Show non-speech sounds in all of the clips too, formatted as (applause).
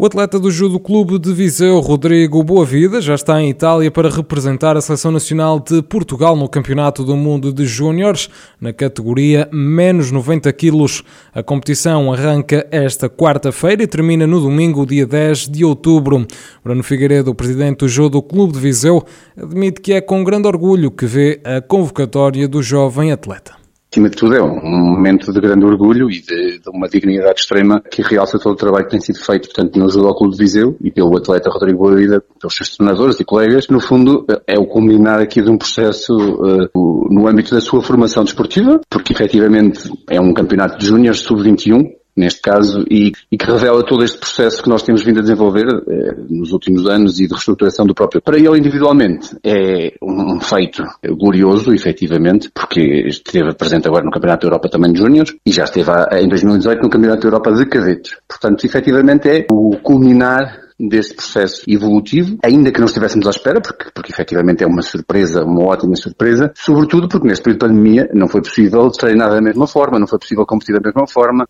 O atleta do Judo Clube de Viseu, Rodrigo Boavida, já está em Itália para representar a Seleção Nacional de Portugal no Campeonato do Mundo de Júniores, na categoria menos 90 quilos. A competição arranca esta quarta-feira e termina no domingo, dia 10 de outubro. Bruno Figueiredo, presidente do Judo Clube de Viseu, admite que é com grande orgulho que vê a convocatória do jovem atleta acima de tudo, é um momento de grande orgulho e de, de, uma dignidade extrema que realça todo o trabalho que tem sido feito, portanto, no Judo Clube de Viseu e pelo atleta Rodrigo Boavida, pelos seus treinadores e colegas. No fundo, é o culminar aqui de um processo uh, no âmbito da sua formação desportiva, porque efetivamente é um campeonato de júniores sub-21, neste caso, e, e, que revela todo este processo que nós temos vindo a desenvolver eh, nos últimos anos e de reestruturação do próprio. Para ele individualmente é um, um feito glorioso, efetivamente, porque esteve presente agora no Campeonato da Europa também de Júniores e já esteve em 2018 no Campeonato da Europa de Cadetes. Portanto, efetivamente é o culminar deste processo evolutivo, ainda que não estivéssemos à espera, porque, porque efetivamente é uma surpresa, uma ótima surpresa, sobretudo porque neste período de pandemia não foi possível treinar da mesma forma, não foi possível competir da mesma forma.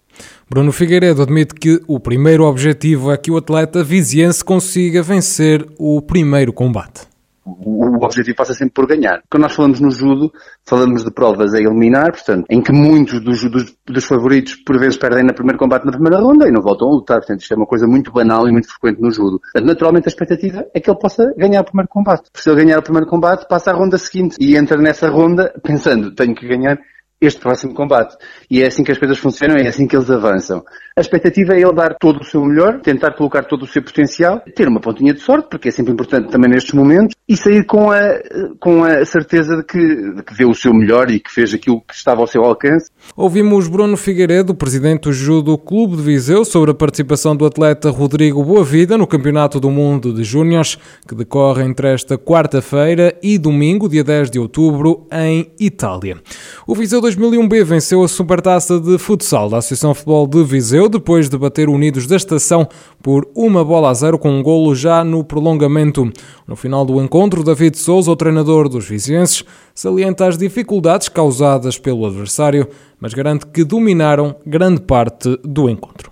Bruno Figueiredo admite que o primeiro objetivo é que o atleta viziense consiga vencer o primeiro combate o objetivo passa sempre por ganhar. Quando nós falamos no judo, falamos de provas a eliminar, portanto, em que muitos dos, dos, dos, favoritos por vezes perdem no primeiro combate na primeira ronda e não voltam a lutar. Portanto, isto é uma coisa muito banal e muito frequente no judo. Portanto, naturalmente a expectativa é que ele possa ganhar o primeiro combate. Se ele ganhar o primeiro combate, passa à ronda seguinte e entra nessa ronda pensando, tenho que ganhar este próximo combate. E é assim que as coisas funcionam, é assim que eles avançam. A expectativa é ele dar todo o seu melhor, tentar colocar todo o seu potencial, ter uma pontinha de sorte, porque é sempre importante também nestes momentos, e sair com a, com a certeza de que, de que deu o seu melhor e que fez aquilo que estava ao seu alcance. Ouvimos Bruno Figueiredo, presidente do Judo Clube de Viseu, sobre a participação do atleta Rodrigo Boavida no Campeonato do Mundo de Júniores, que decorre entre esta quarta-feira e domingo, dia 10 de outubro, em Itália. O Viseu 2001B venceu a Supertaça de Futsal da Associação Futebol de Viseu depois de bater Unidos da Estação por uma bola a zero com um golo já no prolongamento. No final do encontro, David Souza, o treinador dos vizienses, salienta as dificuldades causadas pelo adversário, mas garante que dominaram grande parte do encontro.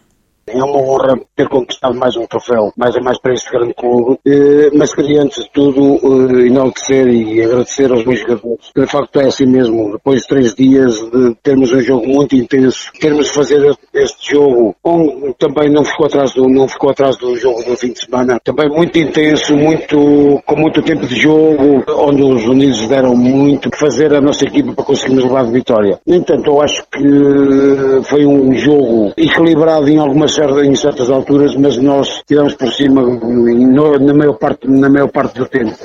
É uma honra ter conquistado mais um troféu, mais a mais para este grande clube, eh, mas queria antes de tudo eh, enaltecer e agradecer aos meus jogadores. De facto é assim mesmo, depois de três dias de termos um jogo muito intenso, termos de fazer este jogo, um, também não ficou atrás do, não ficou atrás do jogo do fim de semana, também muito intenso, muito, com muito tempo de jogo, onde os Unidos deram muito fazer a nossa equipa para conseguirmos levar de vitória. No entanto, eu acho que foi um jogo equilibrado em algumas em certas alturas, mas nós tivemos por cima na maior parte, na maior parte do tempo.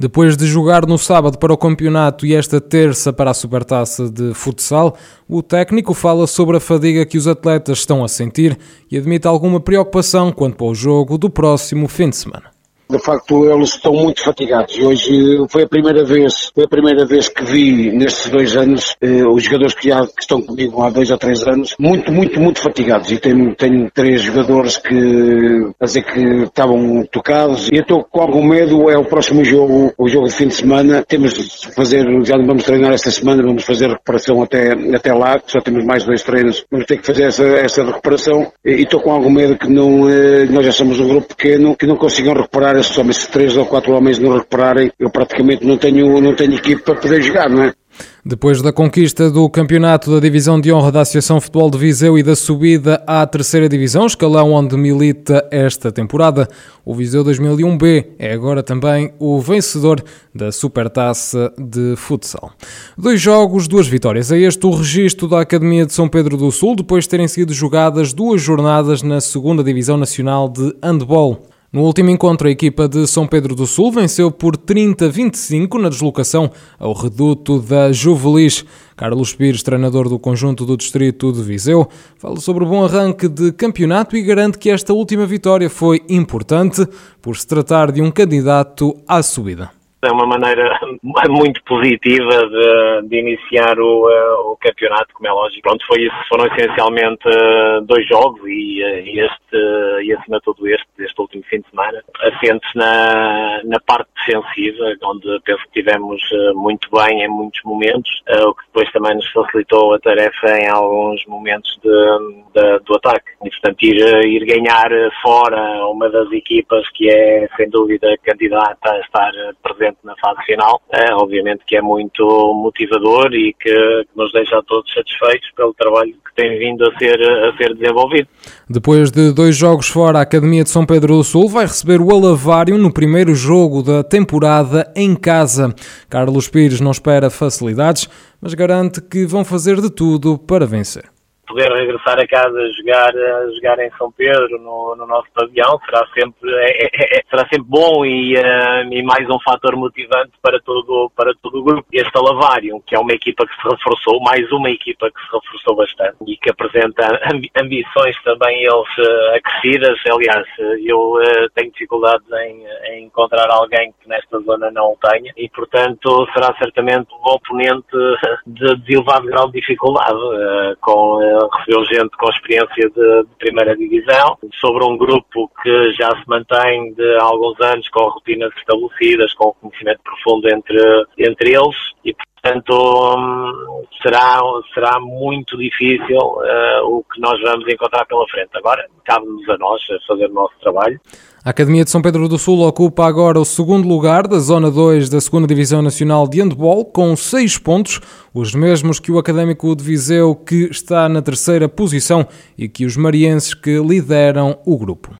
Depois de jogar no sábado para o campeonato e esta terça para a supertaça de futsal, o técnico fala sobre a fadiga que os atletas estão a sentir e admite alguma preocupação quanto ao jogo do próximo fim de semana de facto eles estão muito fatigados. Hoje foi a primeira vez foi a primeira vez que vi nestes dois anos eh, os jogadores que, já, que estão comigo há dois ou três anos muito muito muito fatigados. E tenho, tenho três jogadores que a dizer que estavam tocados. E eu estou com algum medo é o próximo jogo o jogo de fim de semana. Temos de fazer já não vamos treinar esta semana vamos fazer recuperação até até lá. Só temos mais dois treinos vamos ter que fazer essa, essa recuperação. E estou com algum medo que não eh, nós já somos um grupo pequeno que não consigam recuperar esses homens, se três ou quatro homens não recuperarem, eu praticamente não tenho, não tenho equipe para poder jogar, não é? Depois da conquista do campeonato da Divisão de Honra da Associação Futebol de Viseu e da subida à terceira divisão, escalão onde milita esta temporada, o Viseu 2001B é agora também o vencedor da Supertaça de Futsal. Dois jogos, duas vitórias. É este o registro da Academia de São Pedro do Sul, depois de terem sido jogadas duas jornadas na segunda Divisão Nacional de Handball. No último encontro, a equipa de São Pedro do Sul venceu por 30-25 na deslocação ao reduto da Juvelis. Carlos Pires, treinador do conjunto do Distrito de Viseu, fala sobre o bom arranque de campeonato e garante que esta última vitória foi importante por se tratar de um candidato à subida. É uma maneira (laughs) muito positiva de, de iniciar o, uh, o, campeonato, como é lógico. Pronto, foi isso, foram essencialmente uh, dois jogos e, uh, este, e acima de tudo este, este último fim de semana, assentes na, na parte defensiva, onde penso que tivemos muito bem em muitos momentos, o que depois também nos facilitou a tarefa em alguns momentos de, de, do ataque. E, portanto, ir, ir ganhar fora uma das equipas que é, sem dúvida, candidata a estar presente na fase final, é, obviamente que é muito motivador e que, que nos deixa a todos satisfeitos pelo trabalho que tem vindo a ser, a ser desenvolvido. Depois de dois jogos fora, a Academia de São Pedro do Sul vai receber o Alavário no primeiro jogo da temporada em casa. Carlos Pires não espera facilidades, mas garante que vão fazer de tudo para vencer poder regressar a casa jogar, jogar em São Pedro, no, no nosso pavilhão, será sempre, é, é, é será sempre bom e, uh, e, mais um fator motivante para todo, para todo o grupo. Este Alavário, que é uma equipa que se reforçou, mais uma equipa que se reforçou bastante e que apresenta ambições também eles uh, acrescidas. Aliás, eu uh, tenho dificuldades em, em, encontrar alguém que nesta zona não o tenha e, portanto, será certamente um oponente de, de elevado grau de dificuldade, com recebeu gente com experiência de, de, primeira divisão, sobre um grupo que já se mantém de alguns anos com rotinas estabelecidas, com conhecimento profundo entre, entre eles e, portanto, hum, será, será muito difícil uh, o que nós vamos encontrar pela frente. Agora, cabe-nos a nós fazer o nosso trabalho. A Academia de São Pedro do Sul ocupa agora o segundo lugar da Zona 2 da 2 Divisão Nacional de Handball, com 6 pontos, os mesmos que o Académico de Viseu, que está na terceira posição, e que os marienses que lideram o grupo.